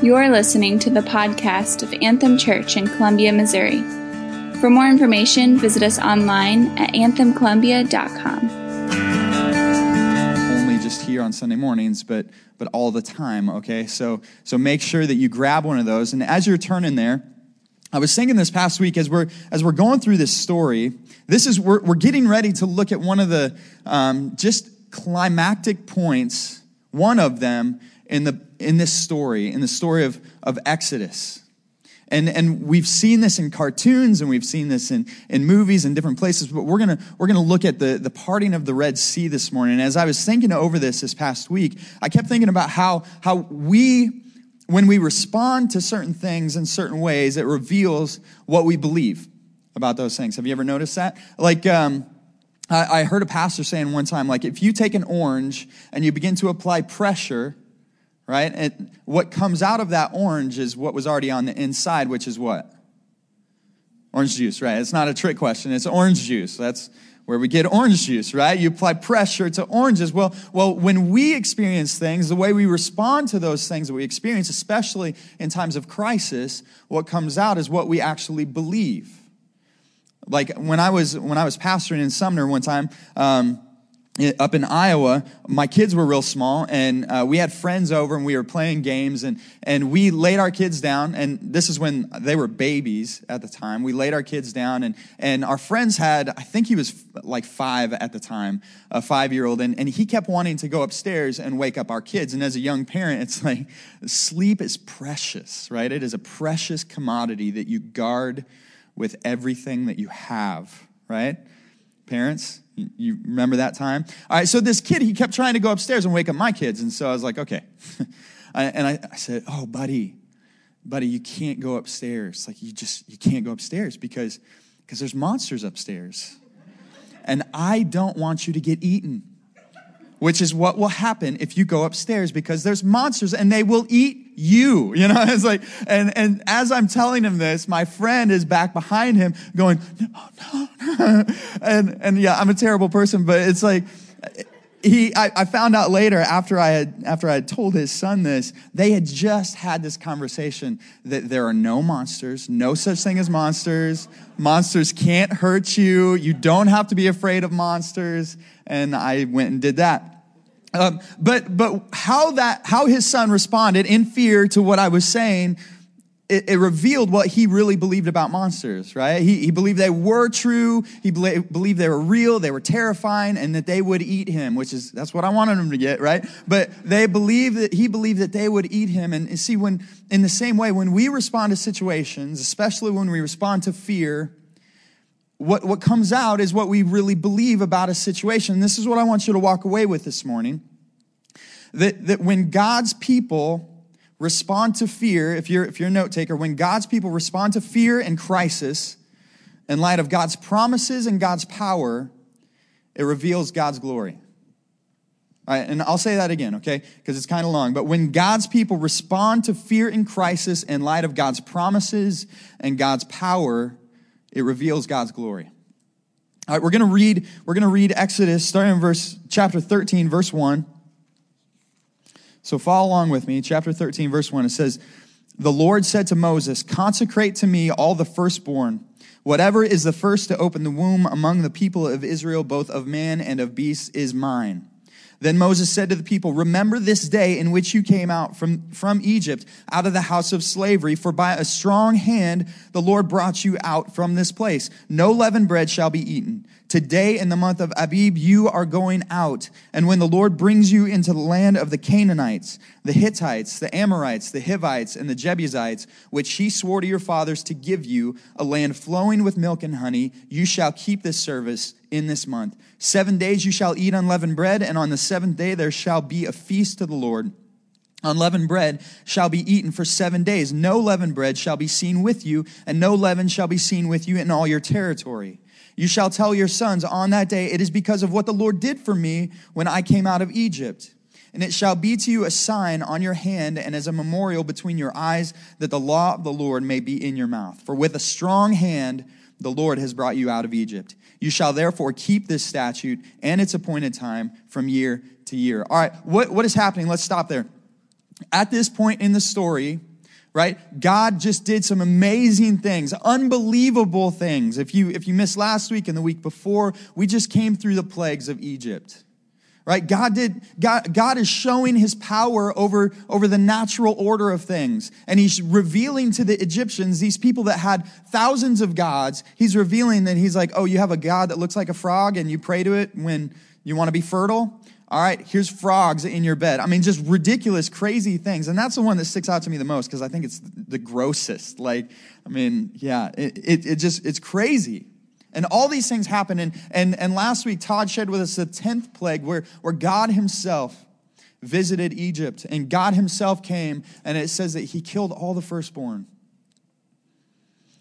You're listening to the podcast of Anthem Church in Columbia, Missouri. For more information, visit us online at anthemcolumbia.com. Only just here on Sunday mornings, but but all the time, okay? So so make sure that you grab one of those. And as you're turning there, I was thinking this past week as we're as we're going through this story, this is we're, we're getting ready to look at one of the um, just climactic points, one of them in the in this story, in the story of, of Exodus. And, and we've seen this in cartoons and we've seen this in, in movies and different places, but we're gonna, we're gonna look at the, the parting of the Red Sea this morning. And as I was thinking over this this past week, I kept thinking about how, how we, when we respond to certain things in certain ways, it reveals what we believe about those things. Have you ever noticed that? Like, um, I, I heard a pastor saying one time, like, if you take an orange and you begin to apply pressure, right? And what comes out of that orange is what was already on the inside, which is what? Orange juice, right? It's not a trick question. It's orange juice. That's where we get orange juice, right? You apply pressure to oranges. Well, well, when we experience things, the way we respond to those things that we experience, especially in times of crisis, what comes out is what we actually believe. Like when I was when I was pastoring in Sumner one time. Um, up in Iowa, my kids were real small, and uh, we had friends over, and we were playing games, and and we laid our kids down, and this is when they were babies at the time. We laid our kids down, and and our friends had, I think he was like five at the time, a five year old, and and he kept wanting to go upstairs and wake up our kids. And as a young parent, it's like sleep is precious, right? It is a precious commodity that you guard with everything that you have, right? Parents, you remember that time? All right, so this kid, he kept trying to go upstairs and wake up my kids. And so I was like, okay. and I, I said, oh, buddy, buddy, you can't go upstairs. Like, you just, you can't go upstairs because because there's monsters upstairs. And I don't want you to get eaten, which is what will happen if you go upstairs because there's monsters and they will eat you. You know, it's like, and, and as I'm telling him this, my friend is back behind him going, no, no, no. And, and yeah, I'm a terrible person, but it's like, he, I, I, found out later after I had after I had told his son this, they had just had this conversation that there are no monsters, no such thing as monsters. Monsters can't hurt you. You don't have to be afraid of monsters. And I went and did that. Um, but but how that how his son responded in fear to what I was saying, it, it revealed what he really believed about monsters. Right? He, he believed they were true. He believed they were real. They were terrifying, and that they would eat him. Which is that's what I wanted him to get. Right? But they believed that he believed that they would eat him. And see, when in the same way, when we respond to situations, especially when we respond to fear, what, what comes out is what we really believe about a situation. this is what I want you to walk away with this morning. That, that when God's people respond to fear, if you're, if you're a note taker, when God's people respond to fear and crisis in light of God's promises and God's power, it reveals God's glory. All right, and I'll say that again, okay? Because it's kind of long. But when God's people respond to fear and crisis in light of God's promises and God's power, it reveals God's glory. All right, we're going to read we're going to read Exodus starting in verse chapter 13 verse 1. So follow along with me. Chapter 13 verse 1 it says, "The Lord said to Moses, consecrate to me all the firstborn, whatever is the first to open the womb among the people of Israel, both of man and of beast is mine." Then Moses said to the people, Remember this day in which you came out from, from Egypt, out of the house of slavery, for by a strong hand the Lord brought you out from this place. No leavened bread shall be eaten. Today in the month of Abib, you are going out. And when the Lord brings you into the land of the Canaanites, the Hittites, the Amorites, the Hivites, and the Jebusites, which he swore to your fathers to give you, a land flowing with milk and honey, you shall keep this service in this month. Seven days you shall eat unleavened bread, and on the seventh day there shall be a feast to the Lord. Unleavened bread shall be eaten for seven days. No leavened bread shall be seen with you, and no leaven shall be seen with you in all your territory. You shall tell your sons on that day, it is because of what the Lord did for me when I came out of Egypt. And it shall be to you a sign on your hand and as a memorial between your eyes that the law of the Lord may be in your mouth. For with a strong hand the Lord has brought you out of Egypt. You shall therefore keep this statute and its appointed time from year to year. All right, what, what is happening? Let's stop there. At this point in the story, right? God just did some amazing things, unbelievable things. If you, if you missed last week and the week before, we just came through the plagues of Egypt. Right? God did, God, God is showing his power over, over the natural order of things. And he's revealing to the Egyptians, these people that had thousands of gods, he's revealing that he's like, oh, you have a God that looks like a frog and you pray to it when you want to be fertile? All right, here's frogs in your bed. I mean, just ridiculous, crazy things. And that's the one that sticks out to me the most because I think it's the grossest. Like, I mean, yeah, it, it, it, just, it's crazy. And all these things happen. And, and, and last week, Todd shared with us the 10th plague where, where God himself visited Egypt and God himself came and it says that he killed all the firstborn.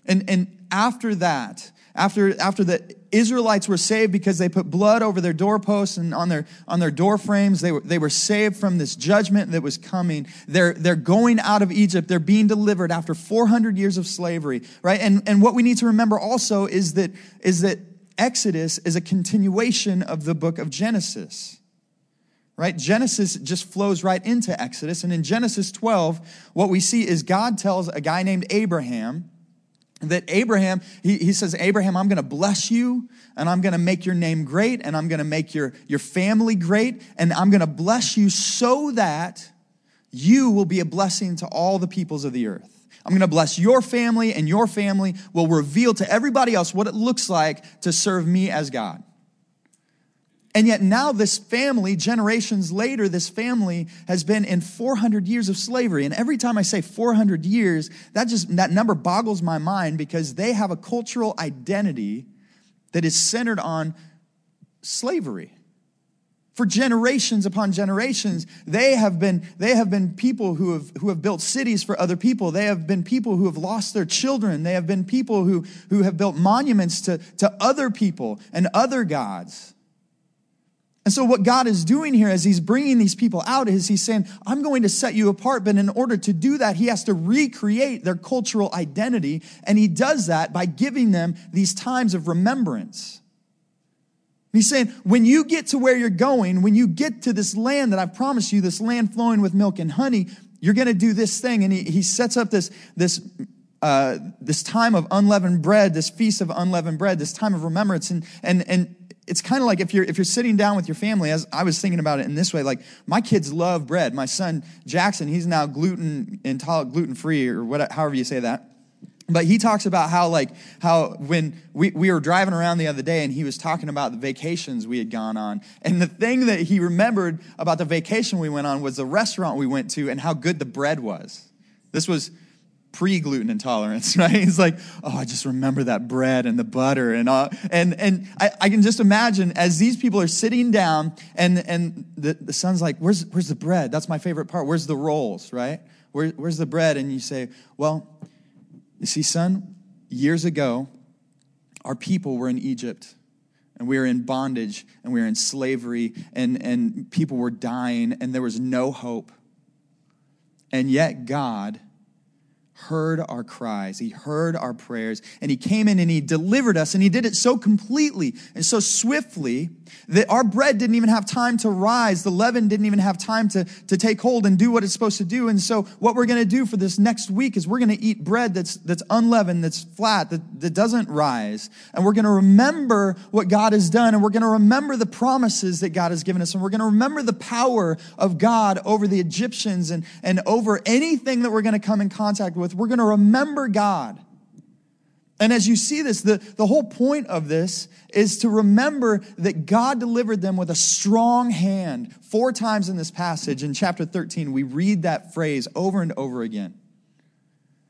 And, and after that, after, after the Israelites were saved because they put blood over their doorposts and on their, on their door frames, they were, they were saved from this judgment that was coming. They're, they're going out of Egypt. They're being delivered after 400 years of slavery, right? And, and what we need to remember also is that, is that Exodus is a continuation of the book of Genesis right? Genesis just flows right into Exodus. And in Genesis 12, what we see is God tells a guy named Abraham that Abraham, he, he says, Abraham, I'm going to bless you and I'm going to make your name great and I'm going to make your, your family great and I'm going to bless you so that you will be a blessing to all the peoples of the earth. I'm going to bless your family and your family will reveal to everybody else what it looks like to serve me as God. And yet now this family, generations later, this family has been in 400 years of slavery. And every time I say 400 years, that just, that number boggles my mind because they have a cultural identity that is centered on slavery. For generations upon generations, they have been, they have been people who have, who have built cities for other people. They have been people who have lost their children. They have been people who, who have built monuments to, to other people and other gods. And so, what God is doing here as He's bringing these people out is He's saying, I'm going to set you apart. But in order to do that, He has to recreate their cultural identity. And He does that by giving them these times of remembrance. He's saying, when you get to where you're going, when you get to this land that I've promised you, this land flowing with milk and honey, you're going to do this thing. And He, he sets up this, this, uh, this time of unleavened bread, this feast of unleavened bread, this time of remembrance. And, and, and it's kind of like if you're if you're sitting down with your family as i was thinking about it in this way like my kids love bread. My son jackson he's now gluten intolerant gluten free or whatever however you say that. But he talks about how like how when we, we were driving around the other day and he was talking about the vacations we had gone on. And the thing that he remembered about the vacation we went on was the restaurant we went to and how good the bread was. This was pre gluten intolerance, right? He's like, oh, I just remember that bread and the butter and all. And, and I, I can just imagine as these people are sitting down and, and the, the son's like, where's, where's the bread? That's my favorite part. Where's the rolls, right? Where, where's the bread? And you say, well, you see, son, years ago, our people were in Egypt and we were in bondage and we were in slavery and, and people were dying and there was no hope. And yet God heard our cries. He heard our prayers and he came in and he delivered us and he did it so completely and so swiftly that our bread didn't even have time to rise. The leaven didn't even have time to, to take hold and do what it's supposed to do. And so what we're going to do for this next week is we're going to eat bread that's, that's unleavened, that's flat, that, that doesn't rise. And we're going to remember what God has done and we're going to remember the promises that God has given us. And we're going to remember the power of God over the Egyptians and, and over anything that we're going to come in contact with. We're going to remember God. And as you see this, the, the whole point of this is to remember that God delivered them with a strong hand. Four times in this passage, in chapter 13, we read that phrase over and over again.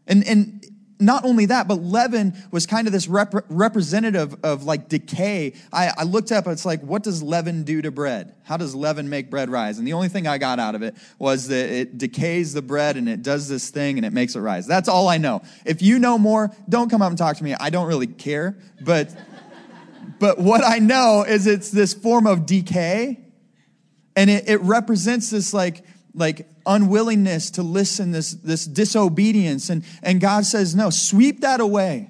And, and not only that, but leaven was kind of this rep- representative of like decay. I, I, looked up, it's like, what does leaven do to bread? How does leaven make bread rise? And the only thing I got out of it was that it decays the bread and it does this thing and it makes it rise. That's all I know. If you know more, don't come up and talk to me. I don't really care. But, but what I know is it's this form of decay and it, it represents this like, like unwillingness to listen, this, this disobedience. And, and God says, no, sweep that away.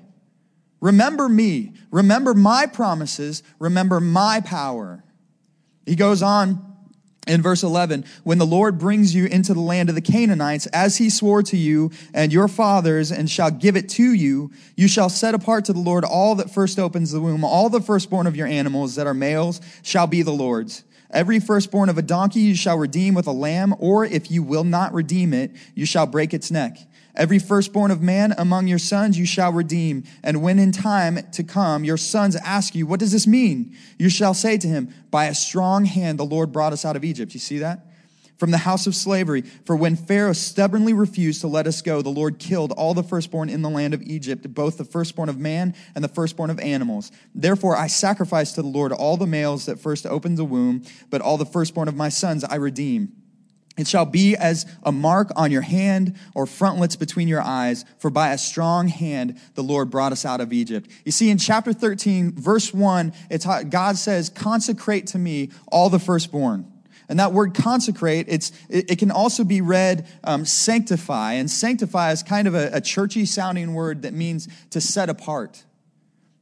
Remember me. Remember my promises. Remember my power. He goes on in verse 11, when the Lord brings you into the land of the Canaanites, as he swore to you and your fathers, and shall give it to you, you shall set apart to the Lord all that first opens the womb. All the firstborn of your animals that are males shall be the Lord's. Every firstborn of a donkey you shall redeem with a lamb, or if you will not redeem it, you shall break its neck. Every firstborn of man among your sons you shall redeem. And when in time to come your sons ask you, What does this mean? You shall say to him, By a strong hand the Lord brought us out of Egypt. You see that? From the house of slavery. For when Pharaoh stubbornly refused to let us go, the Lord killed all the firstborn in the land of Egypt, both the firstborn of man and the firstborn of animals. Therefore I sacrifice to the Lord all the males that first opened the womb, but all the firstborn of my sons I redeem. It shall be as a mark on your hand or frontlets between your eyes, for by a strong hand the Lord brought us out of Egypt. You see, in chapter 13, verse 1, it's, God says, Consecrate to me all the firstborn. And that word consecrate, it's, it, can also be read um, sanctify. And sanctify is kind of a, a churchy sounding word that means to set apart.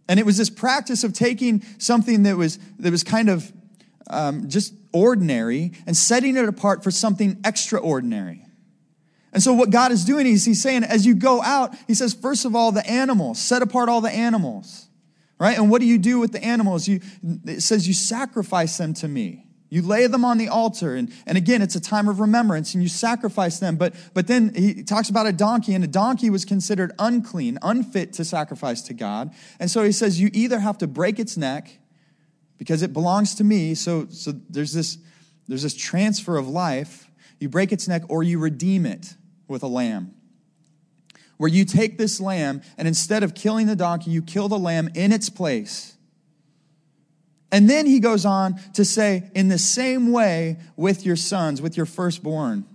And it was this practice of taking something that was, that was kind of um, just ordinary and setting it apart for something extraordinary. And so, what God is doing is He's saying, as you go out, He says, first of all, the animals, set apart all the animals, right? And what do you do with the animals? You, it says, you sacrifice them to me. You lay them on the altar. And, and again, it's a time of remembrance and you sacrifice them. But, but then he talks about a donkey, and a donkey was considered unclean, unfit to sacrifice to God. And so he says, you either have to break its neck because it belongs to me. So, so there's, this, there's this transfer of life. You break its neck or you redeem it with a lamb. Where you take this lamb and instead of killing the donkey, you kill the lamb in its place. And then he goes on to say, in the same way with your sons, with your firstborn.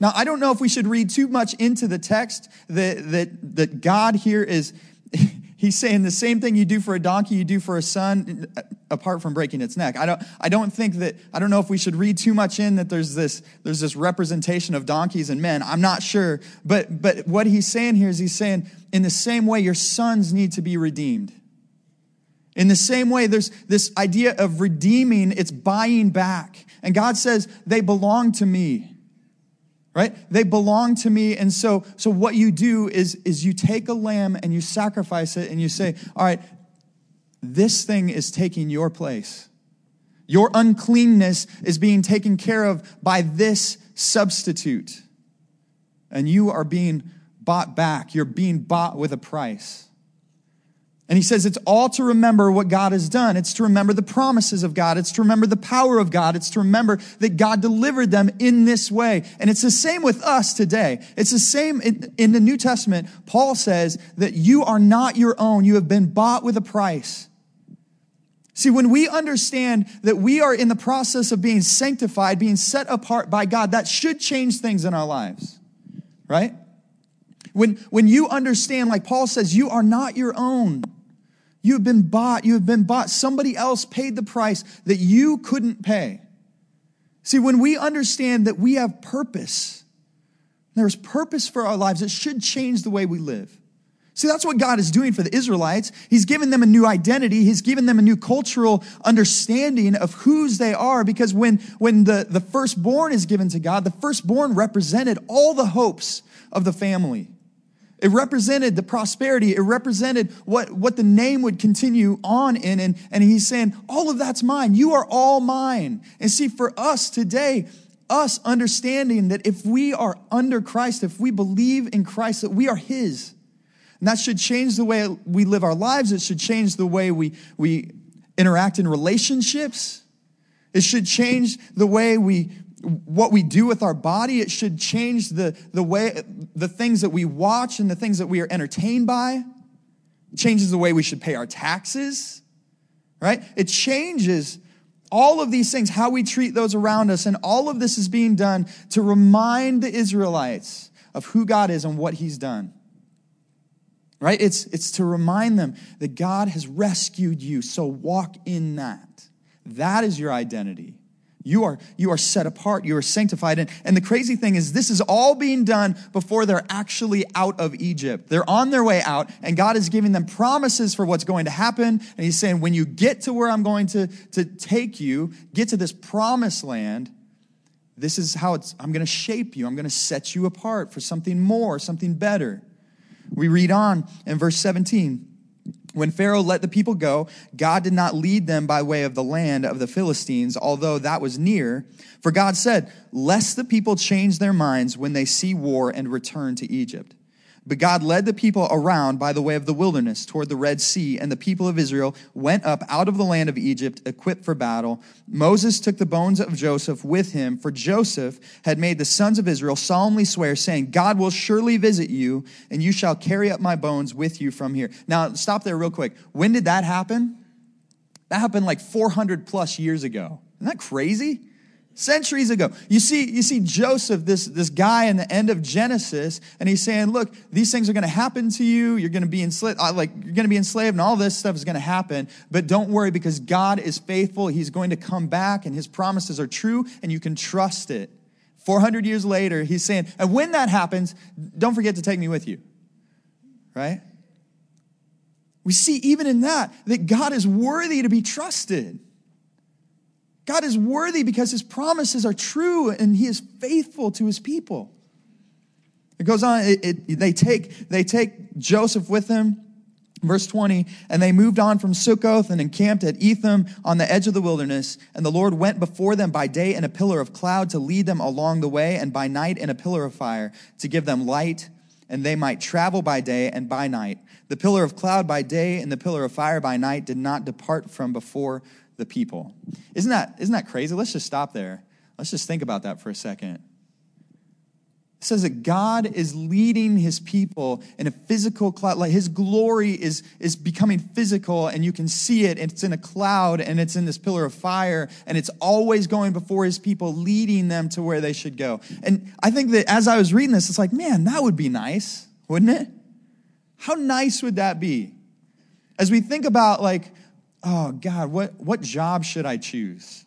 Now, I don't know if we should read too much into the text that, that, that God here is, He's saying the same thing you do for a donkey, you do for a son, apart from breaking its neck. I don't, I don't think that, I don't know if we should read too much in that there's this, there's this representation of donkeys and men. I'm not sure. But, but what he's saying here is he's saying, in the same way, your sons need to be redeemed. In the same way, there's this idea of redeeming, it's buying back. And God says, they belong to me right? They belong to me. And so so what you do is is you take a lamb and you sacrifice it and you say all right this thing is taking your place. Your uncleanness is being taken care of by this substitute. And you are being bought back. You're being bought with a price and he says it's all to remember what God has done. It's to remember the promises of God. It's to remember the power of God. It's to remember that God delivered them in this way. And it's the same with us today. It's the same in, the New Testament. Paul says that you are not your own. You have been bought with a price. See, when we understand that we are in the process of being sanctified, being set apart by God, that should change things in our lives, right? When, when you understand, like Paul says, you are not your own. You have been bought. You have been bought. Somebody else paid the price that you couldn't pay. See, when we understand that we have purpose, there's purpose for our lives, it should change the way we live. See, that's what God is doing for the Israelites. He's given them a new identity. He's given them a new cultural understanding of whose they are because when, when the, the firstborn is given to God, the firstborn represented all the hopes of the family. It represented the prosperity. It represented what, what the name would continue on in. And, and he's saying, all of that's mine. You are all mine. And see, for us today, us understanding that if we are under Christ, if we believe in Christ, that we are his. And that should change the way we live our lives. It should change the way we, we interact in relationships. It should change the way we, what we do with our body. It should change the, the way, the things that we watch and the things that we are entertained by. It changes the way we should pay our taxes, right? It changes all of these things, how we treat those around us. And all of this is being done to remind the Israelites of who God is and what he's done. Right? It's, it's to remind them that God has rescued you. So walk in that. That is your identity. You are, you are set apart, you are sanctified. And, and the crazy thing is, this is all being done before they're actually out of Egypt. They're on their way out, and God is giving them promises for what's going to happen. And He's saying, when you get to where I'm going to, to take you, get to this promised land, This is how it's, I'm going to shape you. I'm going to set you apart for something more, something better. We read on in verse 17. When Pharaoh let the people go, God did not lead them by way of the land of the Philistines, although that was near. For God said, Lest the people change their minds when they see war and return to Egypt. But God led the people around by the way of the wilderness toward the Red Sea, and the people of Israel went up out of the land of Egypt, equipped for battle. Moses took the bones of Joseph with him, for Joseph had made the sons of Israel solemnly swear, saying, God will surely visit you, and you shall carry up my bones with you from here. Now, stop there real quick. When did that happen? That happened like 400 plus years ago. Isn't that crazy? Centuries ago. You see, you see Joseph, this, this guy in the end of Genesis, and he's saying, look, these things are going to happen to you. You're going to be enslaved, uh, like you're going to be enslaved and all this stuff is going to happen. But don't worry because God is faithful. He's going to come back and his promises are true and you can trust it. 400 years later, he's saying, and when that happens, don't forget to take me with you. Right? We see even in that, that God is worthy to be trusted. God is worthy because his promises are true and he is faithful to his people. It goes on, it, it, they, take, they take Joseph with them. Verse 20, and they moved on from Sukkoth and encamped at Etham on the edge of the wilderness. And the Lord went before them by day in a pillar of cloud to lead them along the way, and by night in a pillar of fire to give them light, and they might travel by day and by night. The pillar of cloud by day and the pillar of fire by night did not depart from before the people. Isn't that, isn't that crazy? Let's just stop there. Let's just think about that for a second. It says that God is leading his people in a physical cloud. Like his glory is, is becoming physical, and you can see it. and It's in a cloud, and it's in this pillar of fire, and it's always going before his people, leading them to where they should go. And I think that as I was reading this, it's like, man, that would be nice, wouldn't it? How nice would that be? As we think about, like, oh, God, what, what job should I choose?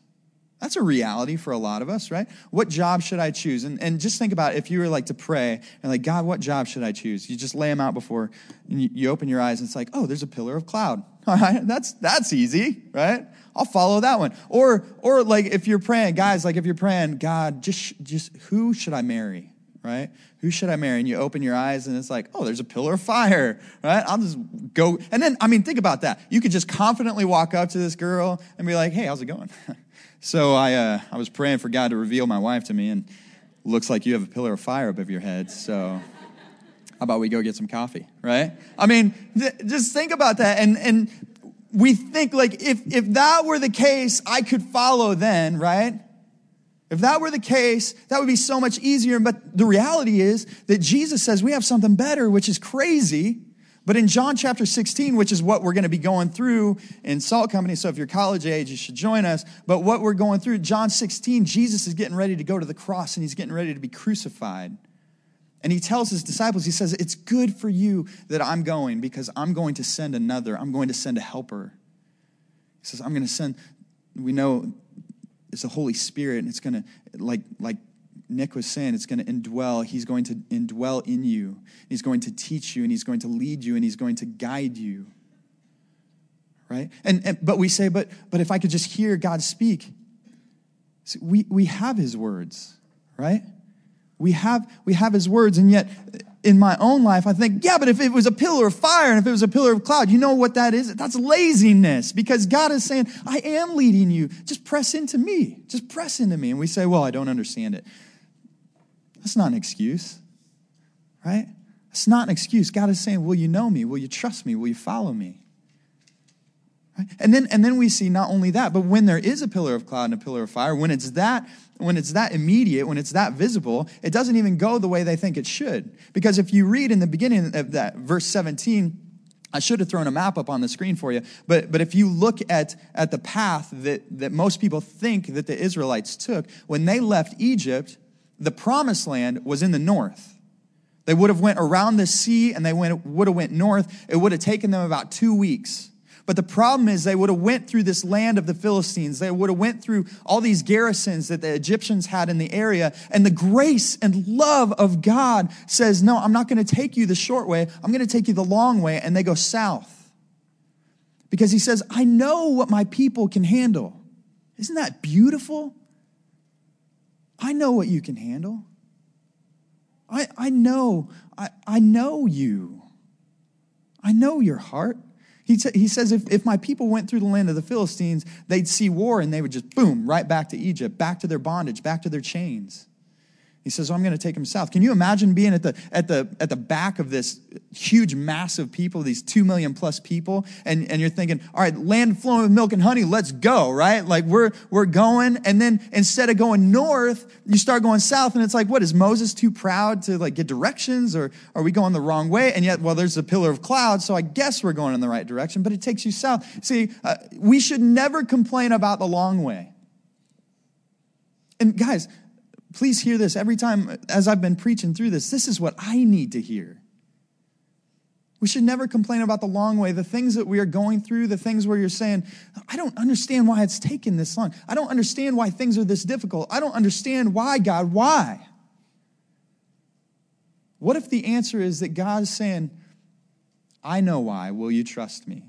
That's a reality for a lot of us, right? What job should I choose? And, and just think about if you were like to pray and like, God, what job should I choose? You just lay them out before you, you open your eyes and it's like, oh, there's a pillar of cloud. All right, that's, that's easy, right? I'll follow that one. Or, or like if you're praying, guys, like if you're praying, God, just, just who should I marry? Right? Who should I marry? And you open your eyes and it's like, oh, there's a pillar of fire, right? I'll just go. And then, I mean, think about that. You could just confidently walk up to this girl and be like, hey, how's it going? so I, uh, I was praying for God to reveal my wife to me, and looks like you have a pillar of fire above your head. So how about we go get some coffee, right? I mean, th- just think about that. And, and we think like if, if that were the case, I could follow then, right? If that were the case, that would be so much easier. But the reality is that Jesus says we have something better, which is crazy. But in John chapter 16, which is what we're going to be going through in Salt Company, so if you're college age, you should join us. But what we're going through, John 16, Jesus is getting ready to go to the cross and he's getting ready to be crucified. And he tells his disciples, he says, It's good for you that I'm going because I'm going to send another. I'm going to send a helper. He says, I'm going to send, we know it's the Holy Spirit, and it's going to, like, like Nick was saying, it's going to indwell. He's going to indwell in you. He's going to teach you, and he's going to lead you, and he's going to guide you. Right? And, and but we say, but but if I could just hear God speak, we we have His words, right? We have we have His words, and yet in my own life, I think, yeah, but if it was a pillar of fire and if it was a pillar of cloud, you know what that is? That's laziness because God is saying, I am leading you. Just press into me. Just press into me. And we say, well, I don't understand it. That's not an excuse, right? It's not an excuse. God is saying, will you know me? Will you trust me? Will you follow me? Right? And then, and then we see not only that, but when there is a pillar of cloud and a pillar of fire, when it's that when it's that immediate, when it's that visible, it doesn't even go the way they think it should. Because if you read in the beginning of that verse 17, I should have thrown a map up on the screen for you, but, but if you look at, at the path that, that most people think that the Israelites took, when they left Egypt, the promised land was in the north. They would have went around the sea and they went, would have went north. It would have taken them about two weeks. But the problem is they would have went through this land of the Philistines. They would have went through all these garrisons that the Egyptians had in the area. And the grace and love of God says, no, I'm not going to take you the short way. I'm going to take you the long way. And they go south. Because he says, I know what my people can handle. Isn't that beautiful? I know what you can handle. I, I know, I, I know you. I know your heart. He, t- he says, if, if my people went through the land of the Philistines, they'd see war and they would just boom, right back to Egypt, back to their bondage, back to their chains. He says, oh, I'm going to take him south. Can you imagine being at the, at, the, at the back of this huge mass of people, these two million plus people, and, and you're thinking, all right, land flowing with milk and honey, let's go, right? Like we're, we're going. And then instead of going north, you start going south. And it's like, what, is Moses too proud to like get directions or are we going the wrong way? And yet, well, there's a pillar of cloud, so I guess we're going in the right direction, but it takes you south. See, uh, we should never complain about the long way. And guys, please hear this every time as I've been preaching through this. This is what I need to hear. We should never complain about the long way, the things that we are going through, the things where you're saying, I don't understand why it's taken this long. I don't understand why things are this difficult. I don't understand why, God, why? What if the answer is that God is saying, I know why. Will you trust me?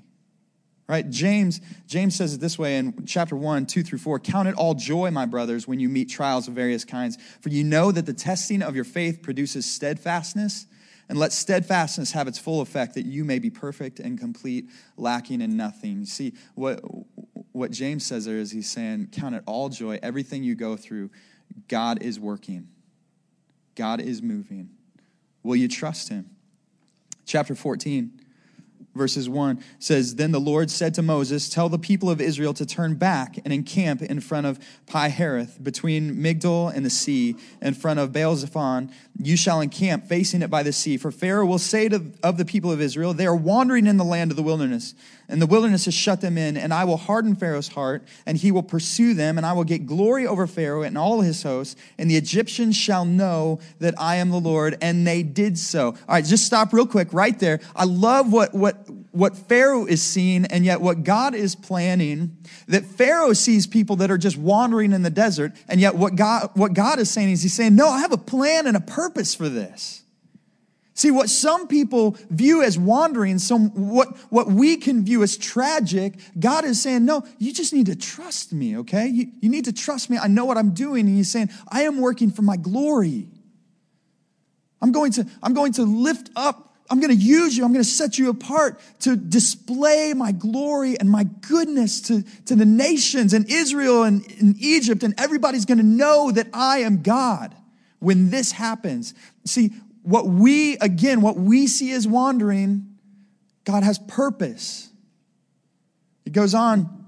Right? James, James says it this way in chapter 1, 2 through 4. Count it all joy, my brothers, when you meet trials of various kinds, for you know that the testing of your faith produces steadfastness. And let steadfastness have its full effect, that you may be perfect and complete, lacking in nothing. You see, what, what James says there is he's saying, Count it all joy. Everything you go through, God is working, God is moving. Will you trust him? Chapter 14 verses 1 says Then the Lord said to Moses, Tell the people of Israel to turn back and encamp in front of Pi Hahiroth, between Migdol and the sea, in front of Baal Zephon. You shall encamp facing it by the sea. For Pharaoh will say to, of the people of Israel, They are wandering in the land of the wilderness and the wilderness has shut them in, and I will harden Pharaoh's heart, and he will pursue them, and I will get glory over Pharaoh and all his hosts, and the Egyptians shall know that I am the Lord, and they did so. All right, just stop real quick right there. I love what, what, what Pharaoh is seeing, and yet what God is planning. That Pharaoh sees people that are just wandering in the desert, and yet what God, what God is saying is He's saying, No, I have a plan and a purpose for this. See, what some people view as wandering, some, what, what we can view as tragic, God is saying, no, you just need to trust me, okay? You, you need to trust me. I know what I'm doing. And he's saying, I am working for my glory. I'm going to, I'm going to lift up, I'm going to use you, I'm going to set you apart to display my glory and my goodness to, to the nations and Israel and, and Egypt, and everybody's going to know that I am God when this happens. See, what we, again, what we see as wandering, God has purpose. It goes on,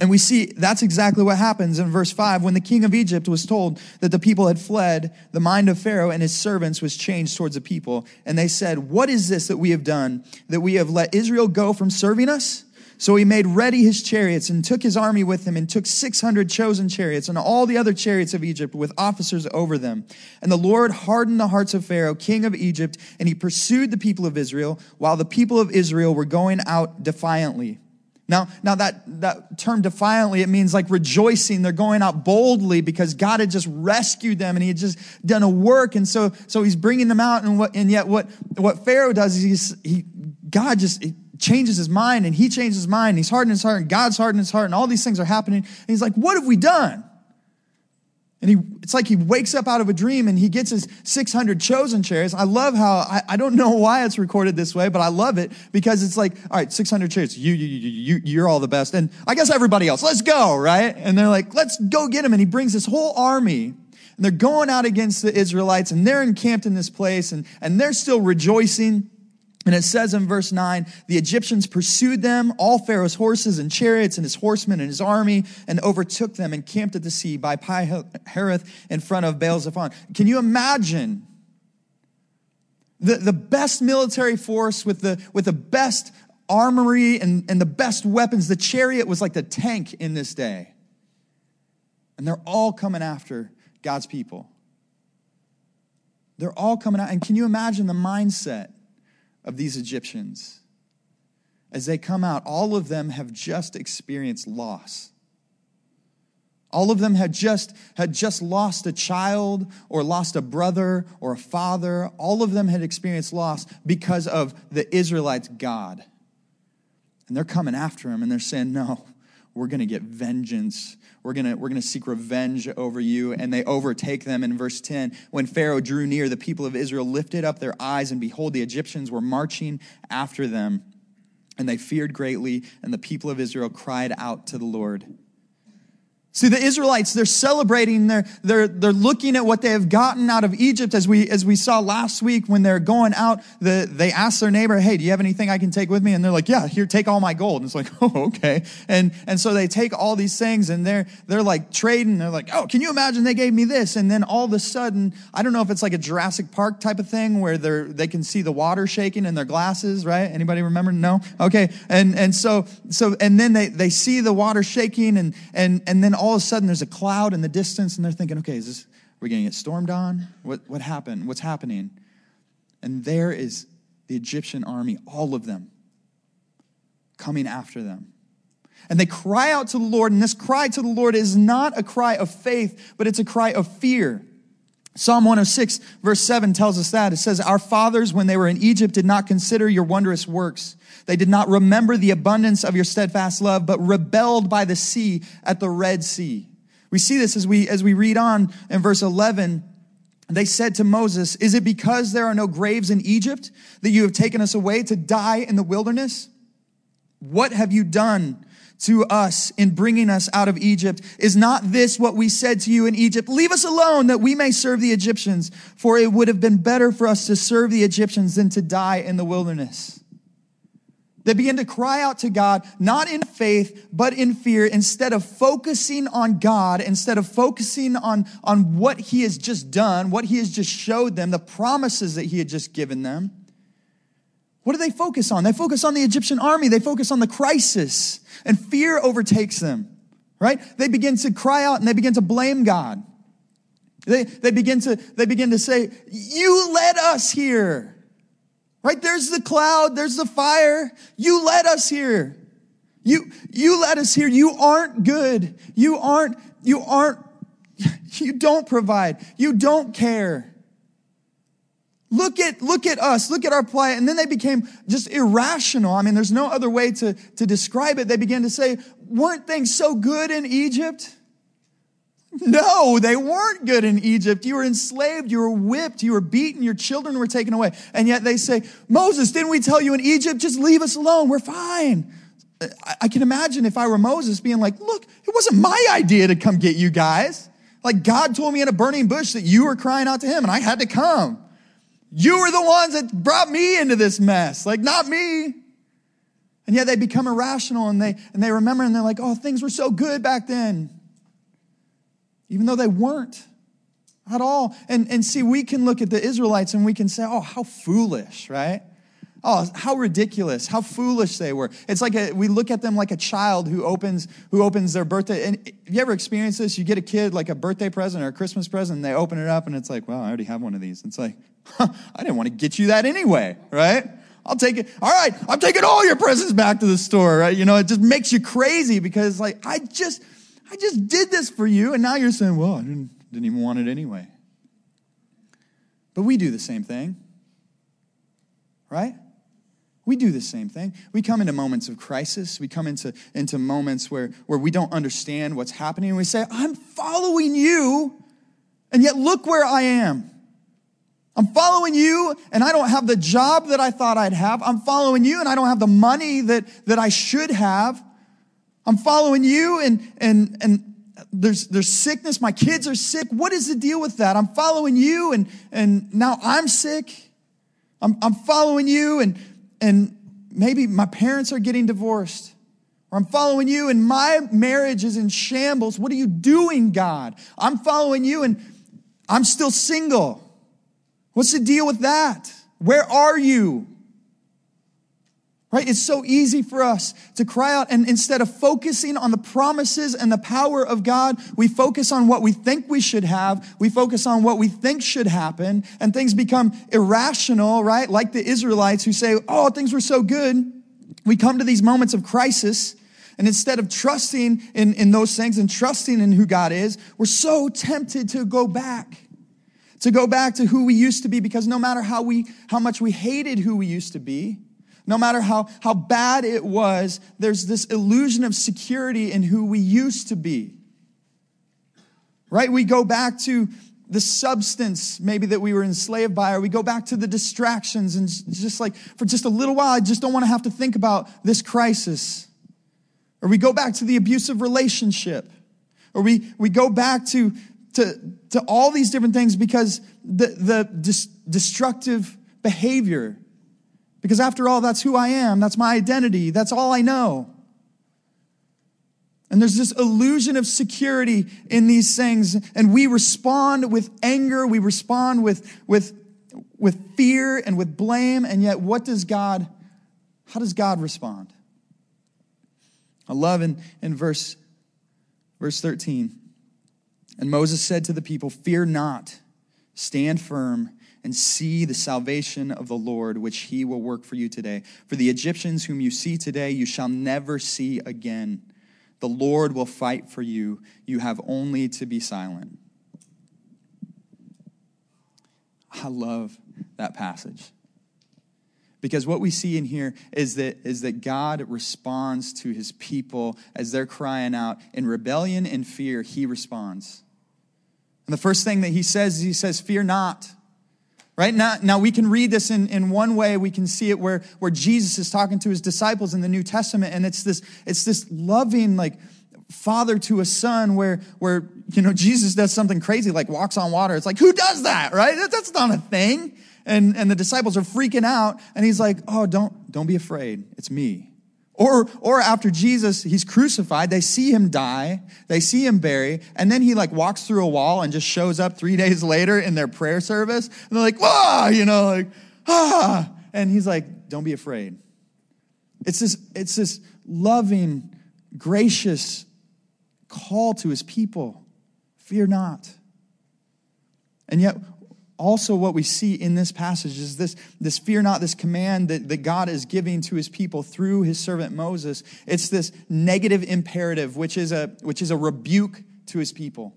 and we see that's exactly what happens in verse 5. When the king of Egypt was told that the people had fled, the mind of Pharaoh and his servants was changed towards the people. And they said, What is this that we have done, that we have let Israel go from serving us? So he made ready his chariots and took his army with him and took 600 chosen chariots and all the other chariots of Egypt with officers over them. And the Lord hardened the hearts of Pharaoh, king of Egypt, and he pursued the people of Israel while the people of Israel were going out defiantly. Now, now that, that term defiantly, it means like rejoicing. They're going out boldly because God had just rescued them and he had just done a work. And so, so he's bringing them out. And what, and yet what, what Pharaoh does is he's, he, God just, changes his mind and he changes his mind. He's hardening his heart and God's hardening his heart and all these things are happening. And he's like, what have we done? And he, it's like he wakes up out of a dream and he gets his 600 chosen chariots. I love how, I, I don't know why it's recorded this way, but I love it because it's like, all right, 600 chariots, you, you, you, you, you're all the best. And I guess everybody else, let's go, right? And they're like, let's go get him. And he brings this whole army and they're going out against the Israelites and they're encamped in this place and, and they're still rejoicing. And it says in verse 9, the Egyptians pursued them, all Pharaoh's horses and chariots and his horsemen and his army, and overtook them and camped at the sea by Pi Hahiroth in front of Baal Zephon. Can you imagine the, the best military force with the, with the best armory and, and the best weapons? The chariot was like the tank in this day. And they're all coming after God's people. They're all coming out. And can you imagine the mindset? Of these Egyptians. As they come out, all of them have just experienced loss. All of them had just, had just lost a child or lost a brother or a father. All of them had experienced loss because of the Israelites' God. And they're coming after him and they're saying, No, we're going to get vengeance. We're going we're to seek revenge over you. And they overtake them in verse 10. When Pharaoh drew near, the people of Israel lifted up their eyes, and behold, the Egyptians were marching after them. And they feared greatly, and the people of Israel cried out to the Lord. See, the Israelites, they're celebrating, they're, they're, they're looking at what they have gotten out of Egypt. As we, as we saw last week when they're going out, the, they ask their neighbor, Hey, do you have anything I can take with me? And they're like, Yeah, here, take all my gold. And it's like, Oh, okay. And, and so they take all these things and they're, they're like trading. They're like, Oh, can you imagine they gave me this? And then all of a sudden, I don't know if it's like a Jurassic Park type of thing where they're, they can see the water shaking in their glasses, right? Anybody remember? No? Okay. And, and so, so, and then they, they see the water shaking and, and, and then all of a sudden there's a cloud in the distance and they're thinking, okay, is this, are we going to get stormed on? What, what happened? What's happening? And there is the Egyptian army, all of them, coming after them. And they cry out to the Lord, and this cry to the Lord is not a cry of faith, but it's a cry of fear. Psalm 106, verse 7 tells us that. It says, Our fathers, when they were in Egypt, did not consider your wondrous works. They did not remember the abundance of your steadfast love, but rebelled by the sea at the Red Sea. We see this as we, as we read on in verse 11. They said to Moses, Is it because there are no graves in Egypt that you have taken us away to die in the wilderness? What have you done to us in bringing us out of Egypt? Is not this what we said to you in Egypt? Leave us alone that we may serve the Egyptians, for it would have been better for us to serve the Egyptians than to die in the wilderness. They begin to cry out to God, not in faith, but in fear, instead of focusing on God, instead of focusing on, on what He has just done, what He has just showed them, the promises that He had just given them. What do they focus on? They focus on the Egyptian army, they focus on the crisis, and fear overtakes them, right? They begin to cry out and they begin to blame God. They, they, begin, to, they begin to say, You led us here. Right? There's the cloud, there's the fire. You led us here. You, you led us here. You aren't good. You aren't, you aren't, you don't provide. You don't care. Look at, look at us. Look at our plight. And then they became just irrational. I mean, there's no other way to, to describe it. They began to say, weren't things so good in Egypt? No, they weren't good in Egypt. You were enslaved, you were whipped, you were beaten, your children were taken away. And yet they say, Moses, didn't we tell you in Egypt, just leave us alone, we're fine. I can imagine if I were Moses being like, look, it wasn't my idea to come get you guys. Like God told me in a burning bush that you were crying out to him and I had to come. You were the ones that brought me into this mess, like not me. And yet they become irrational and they, and they remember and they're like, oh, things were so good back then even though they weren't at all. And, and see, we can look at the Israelites and we can say, oh, how foolish, right? Oh, how ridiculous, how foolish they were. It's like a, we look at them like a child who opens, who opens their birthday. And have you ever experienced this? You get a kid like a birthday present or a Christmas present, and they open it up and it's like, well, I already have one of these. It's like, huh, I didn't want to get you that anyway, right? I'll take it. All right, I'm taking all your presents back to the store, right? You know, it just makes you crazy because like, I just, I just did this for you, and now you're saying, well, I didn't, didn't even want it anyway. But we do the same thing, right? We do the same thing. We come into moments of crisis. We come into, into moments where, where we don't understand what's happening. And we say, I'm following you, and yet look where I am. I'm following you, and I don't have the job that I thought I'd have. I'm following you, and I don't have the money that, that I should have. I'm following you and, and, and there's, there's sickness. My kids are sick. What is the deal with that? I'm following you and, and now I'm sick. I'm, I'm following you and, and maybe my parents are getting divorced. Or I'm following you and my marriage is in shambles. What are you doing, God? I'm following you and I'm still single. What's the deal with that? Where are you? Right? It's so easy for us to cry out, and instead of focusing on the promises and the power of God, we focus on what we think we should have. We focus on what we think should happen, and things become irrational, right? Like the Israelites who say, Oh, things were so good. We come to these moments of crisis, and instead of trusting in, in those things and trusting in who God is, we're so tempted to go back. To go back to who we used to be because no matter how we how much we hated who we used to be, No matter how, how bad it was, there's this illusion of security in who we used to be. Right? We go back to the substance maybe that we were enslaved by, or we go back to the distractions and just like for just a little while, I just don't want to have to think about this crisis. Or we go back to the abusive relationship. Or we, we go back to, to, to all these different things because the, the dis- destructive behavior. Because after all, that's who I am. That's my identity. That's all I know. And there's this illusion of security in these things. And we respond with anger, we respond with, with, with fear and with blame. And yet, what does God, how does God respond? I love in, in verse, verse 13. And Moses said to the people, Fear not, stand firm and see the salvation of the Lord, which he will work for you today. For the Egyptians whom you see today, you shall never see again. The Lord will fight for you. You have only to be silent. I love that passage. Because what we see in here is that, is that God responds to his people as they're crying out. In rebellion and fear, he responds. And the first thing that he says is he says, Fear not. Right now, now we can read this in, in one way. We can see it where, where Jesus is talking to his disciples in the New Testament, and it's this, it's this loving, like father to a son where, where, you know, Jesus does something crazy, like walks on water. It's like, who does that? Right? That, that's not a thing. And, and the disciples are freaking out, and he's like, oh, don't, don't be afraid. It's me. Or, or after Jesus, he's crucified, they see him die, they see him bury, and then he like walks through a wall and just shows up three days later in their prayer service. And they're like, whoa, you know, like, ah. And he's like, don't be afraid. It's this, it's this loving, gracious call to his people fear not. And yet, also what we see in this passage is this, this fear not, this command that, that God is giving to his people through his servant Moses. It's this negative imperative, which is a, which is a rebuke to his people.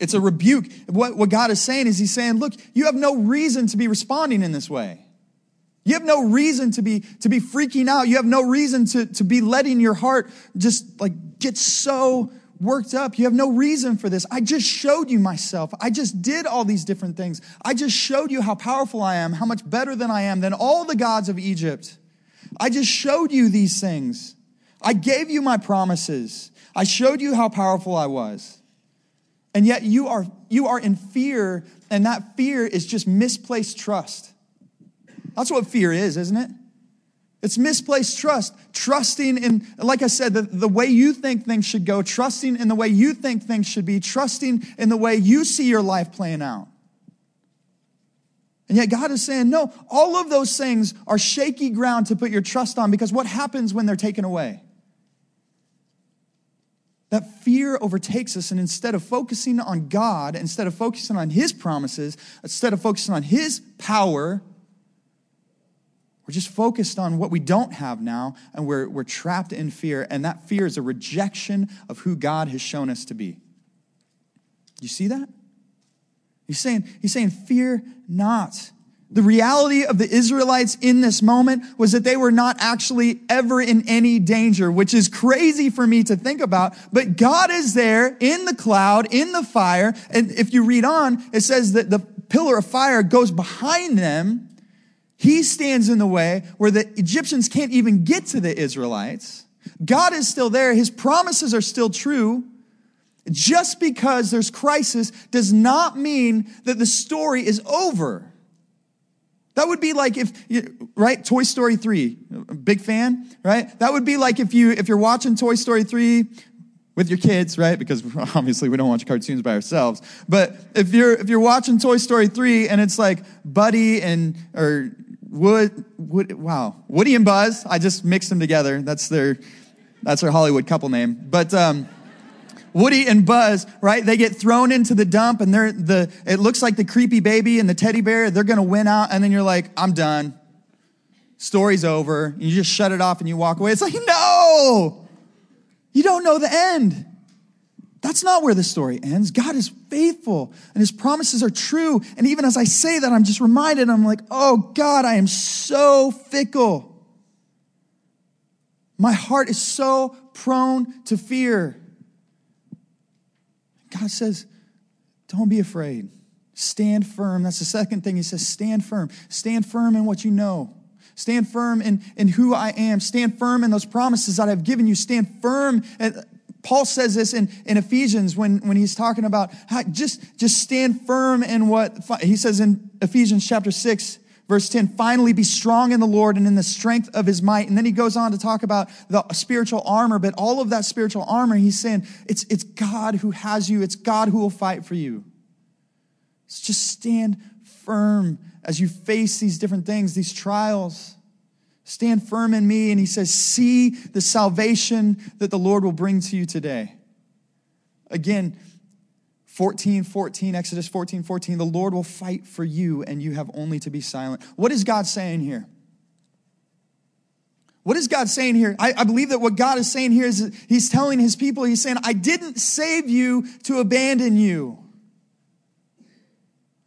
It's a rebuke. What, what God is saying is he's saying, look, you have no reason to be responding in this way. You have no reason to be, to be freaking out. You have no reason to, to be letting your heart just like get so worked up. You have no reason for this. I just showed you myself. I just did all these different things. I just showed you how powerful I am, how much better than I am than all the gods of Egypt. I just showed you these things. I gave you my promises. I showed you how powerful I was. And yet you are, you are in fear, and that fear is just misplaced trust. That's what fear is, isn't it? It's misplaced trust. Trusting in, like I said, the, the way you think things should go, trusting in the way you think things should be, trusting in the way you see your life playing out. And yet God is saying, no, all of those things are shaky ground to put your trust on because what happens when they're taken away? That fear overtakes us, and instead of focusing on God, instead of focusing on His promises, instead of focusing on His power, we're just focused on what we don't have now, and we're, we're trapped in fear. And that fear is a rejection of who God has shown us to be. You see that? He's saying, he's saying, fear not. The reality of the Israelites in this moment was that they were not actually ever in any danger, which is crazy for me to think about. But God is there in the cloud, in the fire. And if you read on, it says that the pillar of fire goes behind them he stands in the way where the Egyptians can't even get to the Israelites. God is still there. His promises are still true. Just because there's crisis does not mean that the story is over. That would be like if, right? Toy Story 3, big fan, right? That would be like if you, if you're watching Toy Story 3 with your kids, right? Because obviously we don't watch cartoons by ourselves. But if you're, if you're watching Toy Story 3 and it's like Buddy and, or Wood, Wood, wow, Woody and Buzz. I just mixed them together. That's their, that's their Hollywood couple name. But um, Woody and Buzz, right? They get thrown into the dump, and they're the. It looks like the creepy baby and the teddy bear. They're gonna win out, and then you're like, I'm done. Story's over. You just shut it off and you walk away. It's like, no, you don't know the end. That's not where the story ends. God is faithful and his promises are true. And even as I say that, I'm just reminded, I'm like, oh God, I am so fickle. My heart is so prone to fear. God says, don't be afraid. Stand firm. That's the second thing he says stand firm. Stand firm in what you know. Stand firm in, in who I am. Stand firm in those promises that I've given you. Stand firm. Paul says this in, in Ephesians when, when he's talking about how, just, just stand firm in what he says in Ephesians chapter 6, verse 10 finally be strong in the Lord and in the strength of his might. And then he goes on to talk about the spiritual armor, but all of that spiritual armor, he's saying it's, it's God who has you, it's God who will fight for you. So just stand firm as you face these different things, these trials. Stand firm in me. And he says, See the salvation that the Lord will bring to you today. Again, 14, 14, Exodus 14, 14, the Lord will fight for you and you have only to be silent. What is God saying here? What is God saying here? I, I, believe that what God is saying here is He's telling His people, He's saying, I didn't save you to abandon you.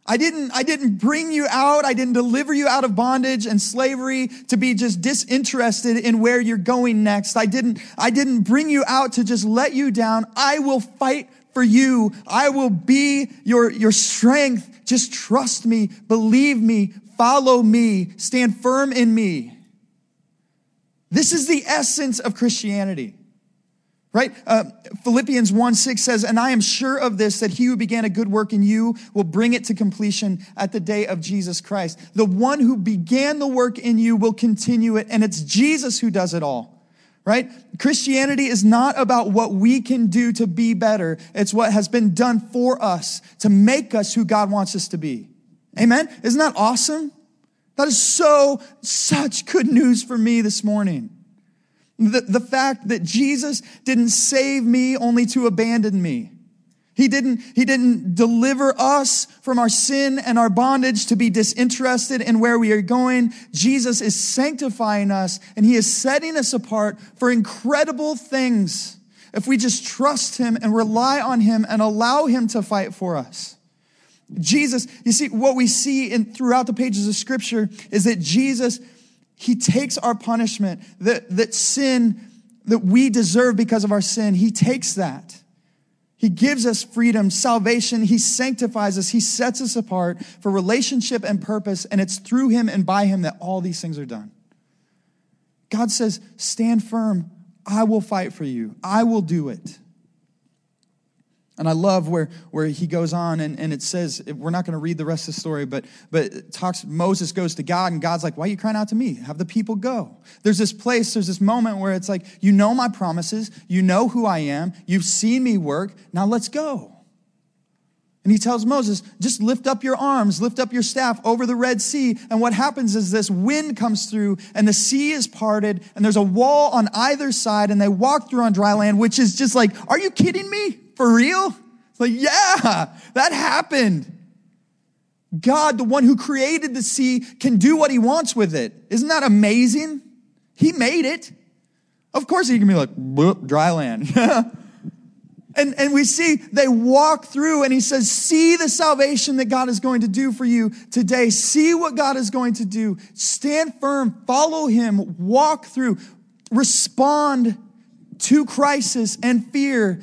I didn't, I didn't bring you out. I didn't deliver you out of bondage and slavery to be just disinterested in where you're going next. I didn't, I didn't bring you out to just let you down. I will fight for you. I will be your, your strength. Just trust me, believe me, follow me, stand firm in me. This is the essence of Christianity right? Uh, Philippians 1 6 says, And I am sure of this, that he who began a good work in you will bring it to completion at the day of Jesus Christ. The one who began the work in you will continue it, and it's Jesus who does it all. Right? Christianity is not about what we can do to be better. It's what has been done for us to make us who God wants us to be. Amen? Isn't that awesome? That is so, such good news for me this morning. The, the fact that Jesus didn't save me only to abandon me. He didn't, he didn't deliver us from our sin and our bondage to be disinterested in where we are going. Jesus is sanctifying us and he is setting us apart for incredible things if we just trust him and rely on him and allow him to fight for us. Jesus, you see, what we see in throughout the pages of scripture is that Jesus he takes our punishment, that, that sin that we deserve because of our sin, He takes that. He gives us freedom, salvation. He sanctifies us. He sets us apart for relationship and purpose. And it's through Him and by Him that all these things are done. God says, Stand firm. I will fight for you. I will do it. And I love where, where he goes on and, and it says, we're not going to read the rest of the story, but, but talks, Moses goes to God and God's like, why are you crying out to me? Have the people go. There's this place, there's this moment where it's like, you know my promises, you know who I am, you've seen me work, now let's go. And he tells Moses, just lift up your arms, lift up your staff over the Red Sea. And what happens is this wind comes through and the sea is parted and there's a wall on either side and they walk through on dry land, which is just like, are you kidding me? For real? It's like, yeah, that happened. God, the one who created the sea, can do what he wants with it. Isn't that amazing? He made it. Of course, he can be like, boop, dry land. and, and we see they walk through, and he says, See the salvation that God is going to do for you today. See what God is going to do. Stand firm, follow him, walk through, respond to crisis and fear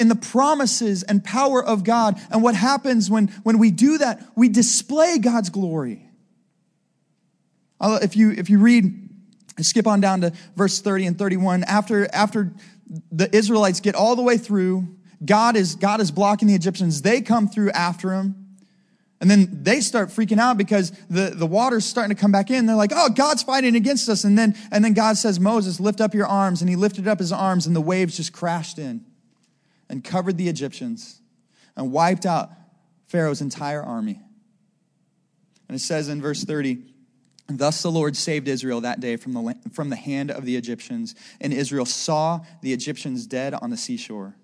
in the promises and power of God. And what happens when, when we do that, we display God's glory. If you, if you read, skip on down to verse 30 and 31, after, after the Israelites get all the way through, God is, God is blocking the Egyptians. They come through after him. And then they start freaking out because the, the water's starting to come back in. They're like, oh, God's fighting against us. And then, and then God says, Moses, lift up your arms. And he lifted up his arms, and the waves just crashed in and covered the Egyptians and wiped out Pharaoh's entire army. And it says in verse 30, Thus the Lord saved Israel that day from the, from the hand of the Egyptians, and Israel saw the Egyptians dead on the seashore.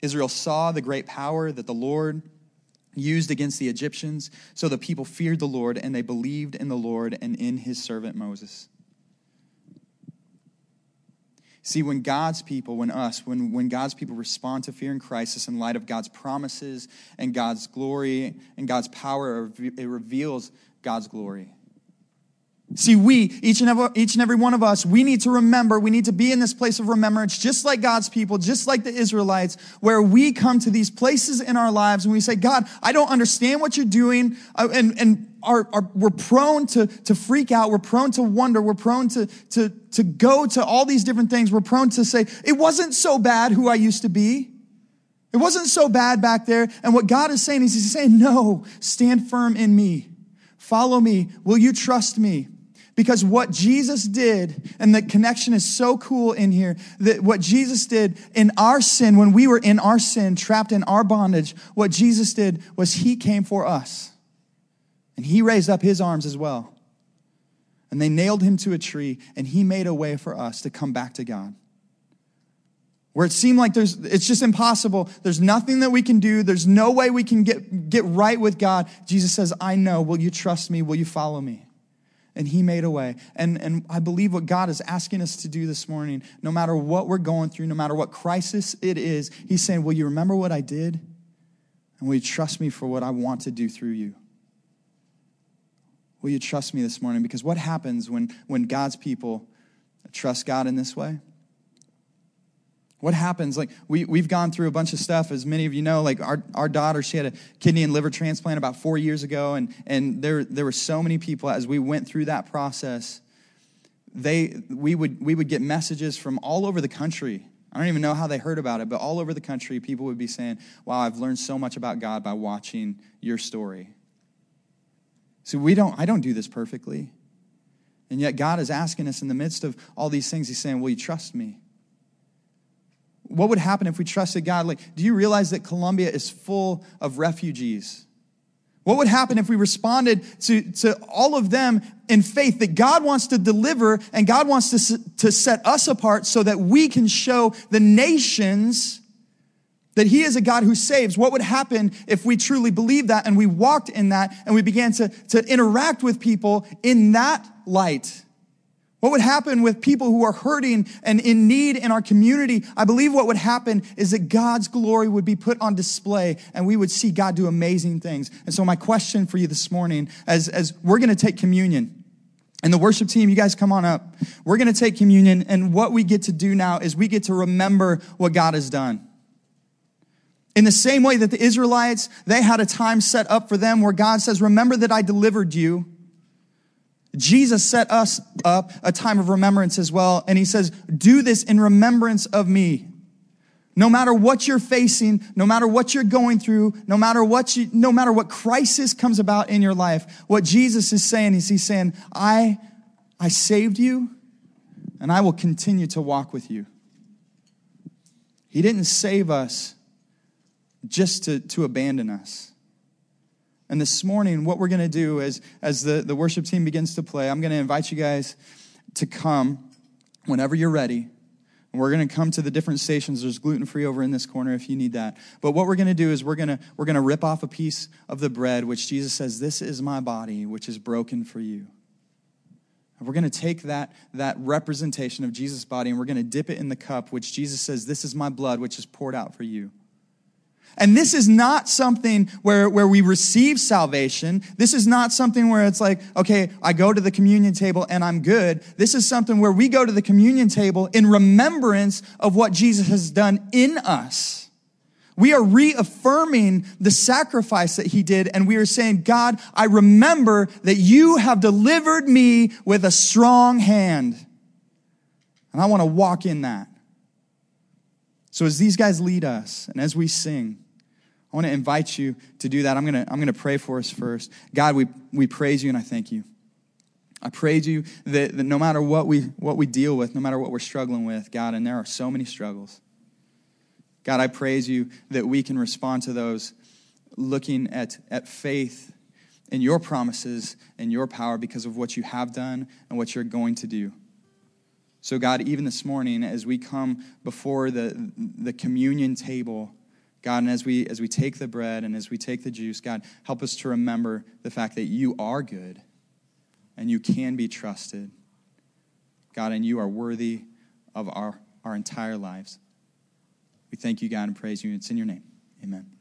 Israel saw the great power that the Lord used against the Egyptians, so the people feared the Lord, and they believed in the Lord and in his servant Moses. See, when God's people, when us, when, when God's people respond to fear and crisis in light of God's promises and God's glory and God's power, it reveals God's glory. See, we, each and, every, each and every one of us, we need to remember, we need to be in this place of remembrance, just like God's people, just like the Israelites, where we come to these places in our lives and we say, God, I don't understand what you're doing. Uh, and, and are, are, we're prone to, to freak out. We're prone to wonder. We're prone to, to, to go to all these different things. We're prone to say, it wasn't so bad who I used to be. It wasn't so bad back there. And what God is saying is he's saying, no, stand firm in me. Follow me. Will you trust me? Because what Jesus did, and the connection is so cool in here, that what Jesus did in our sin, when we were in our sin, trapped in our bondage, what Jesus did was he came for us. And he raised up his arms as well. And they nailed him to a tree, and he made a way for us to come back to God. Where it seemed like there's, it's just impossible. There's nothing that we can do. There's no way we can get, get right with God. Jesus says, I know. Will you trust me? Will you follow me? And he made a way. And, and I believe what God is asking us to do this morning, no matter what we're going through, no matter what crisis it is, he's saying, Will you remember what I did? And will you trust me for what I want to do through you? Will you trust me this morning? Because what happens when, when God's people trust God in this way? What happens? Like, we, we've gone through a bunch of stuff, as many of you know. Like, our, our daughter, she had a kidney and liver transplant about four years ago, and, and there, there were so many people as we went through that process. They, we, would, we would get messages from all over the country. I don't even know how they heard about it, but all over the country, people would be saying, Wow, I've learned so much about God by watching your story. So we don't, I don't do this perfectly. And yet God is asking us in the midst of all these things, He's saying, Will you trust me? What would happen if we trusted God? Like, do you realize that Colombia is full of refugees? What would happen if we responded to, to all of them in faith that God wants to deliver and God wants to, to set us apart so that we can show the nations that He is a God who saves? What would happen if we truly believed that and we walked in that and we began to, to interact with people in that light? What would happen with people who are hurting and in need in our community? I believe what would happen is that God's glory would be put on display and we would see God do amazing things. And so my question for you this morning, as, as we're going to take communion, and the worship team, you guys come on up. We're going to take communion and what we get to do now is we get to remember what God has done. In the same way that the Israelites, they had a time set up for them where God says, remember that I delivered you. Jesus set us up a time of remembrance as well. And he says, do this in remembrance of me. No matter what you're facing, no matter what you're going through, no matter what you, no matter what crisis comes about in your life, what Jesus is saying is he's saying, I, I saved you and I will continue to walk with you. He didn't save us just to, to abandon us. And this morning, what we're going to do is, as the, the worship team begins to play, I'm going to invite you guys to come whenever you're ready. And we're going to come to the different stations. There's gluten free over in this corner if you need that. But what we're going to do is we're going to, we're going to rip off a piece of the bread, which Jesus says, This is my body, which is broken for you. And we're going to take that, that representation of Jesus' body and we're going to dip it in the cup, which Jesus says, This is my blood, which is poured out for you. And this is not something where, where we receive salvation. This is not something where it's like, okay, I go to the communion table and I'm good. This is something where we go to the communion table in remembrance of what Jesus has done in us. We are reaffirming the sacrifice that he did, and we are saying, God, I remember that you have delivered me with a strong hand. And I want to walk in that. So as these guys lead us, and as we sing, I want to invite you to do that. I'm going to, I'm going to pray for us first. God, we, we praise you and I thank you. I praise you that, that no matter what we, what we deal with, no matter what we're struggling with, God, and there are so many struggles. God, I praise you that we can respond to those looking at, at faith in your promises and your power because of what you have done and what you're going to do. So, God, even this morning, as we come before the, the communion table, God, and as we, as we take the bread and as we take the juice, God, help us to remember the fact that you are good and you can be trusted. God, and you are worthy of our, our entire lives. We thank you, God, and praise you. It's in your name. Amen.